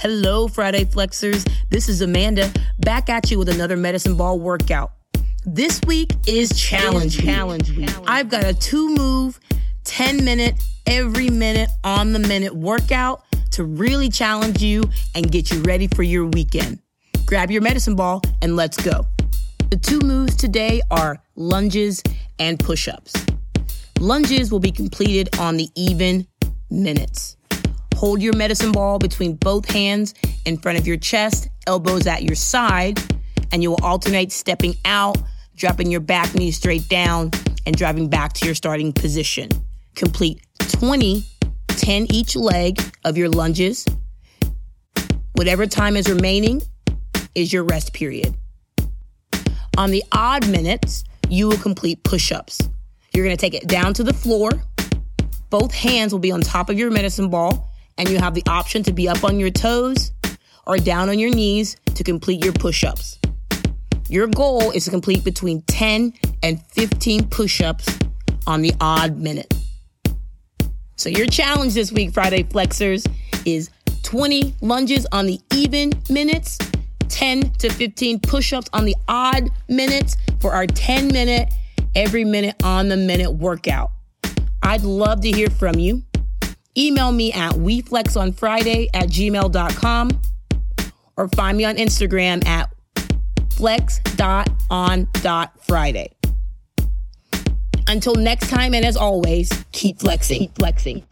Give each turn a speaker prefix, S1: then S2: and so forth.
S1: Hello, Friday Flexors. This is Amanda back at you with another medicine ball workout. This week is challenge challenge week. I've got a two move, 10 minute, every minute on the minute workout to really challenge you and get you ready for your weekend. Grab your medicine ball and let's go. The two moves today are lunges and push ups. Lunges will be completed on the even minutes. Hold your medicine ball between both hands in front of your chest, elbows at your side, and you will alternate stepping out, dropping your back knee straight down, and driving back to your starting position. Complete 20, 10 each leg of your lunges. Whatever time is remaining is your rest period. On the odd minutes, you will complete push ups. You're gonna take it down to the floor. Both hands will be on top of your medicine ball and you have the option to be up on your toes or down on your knees to complete your push ups. Your goal is to complete between 10 and 15 push ups on the odd minute. So, your challenge this week, Friday Flexors, is 20 lunges on the even minutes, 10 to 15 push ups on the odd minutes for our 10 minute, every minute on the minute workout. I'd love to hear from you. Email me at weflexonfriday at gmail.com or find me on Instagram at flex.on.friday. Until next time, and as always, keep flexing. Keep flexing.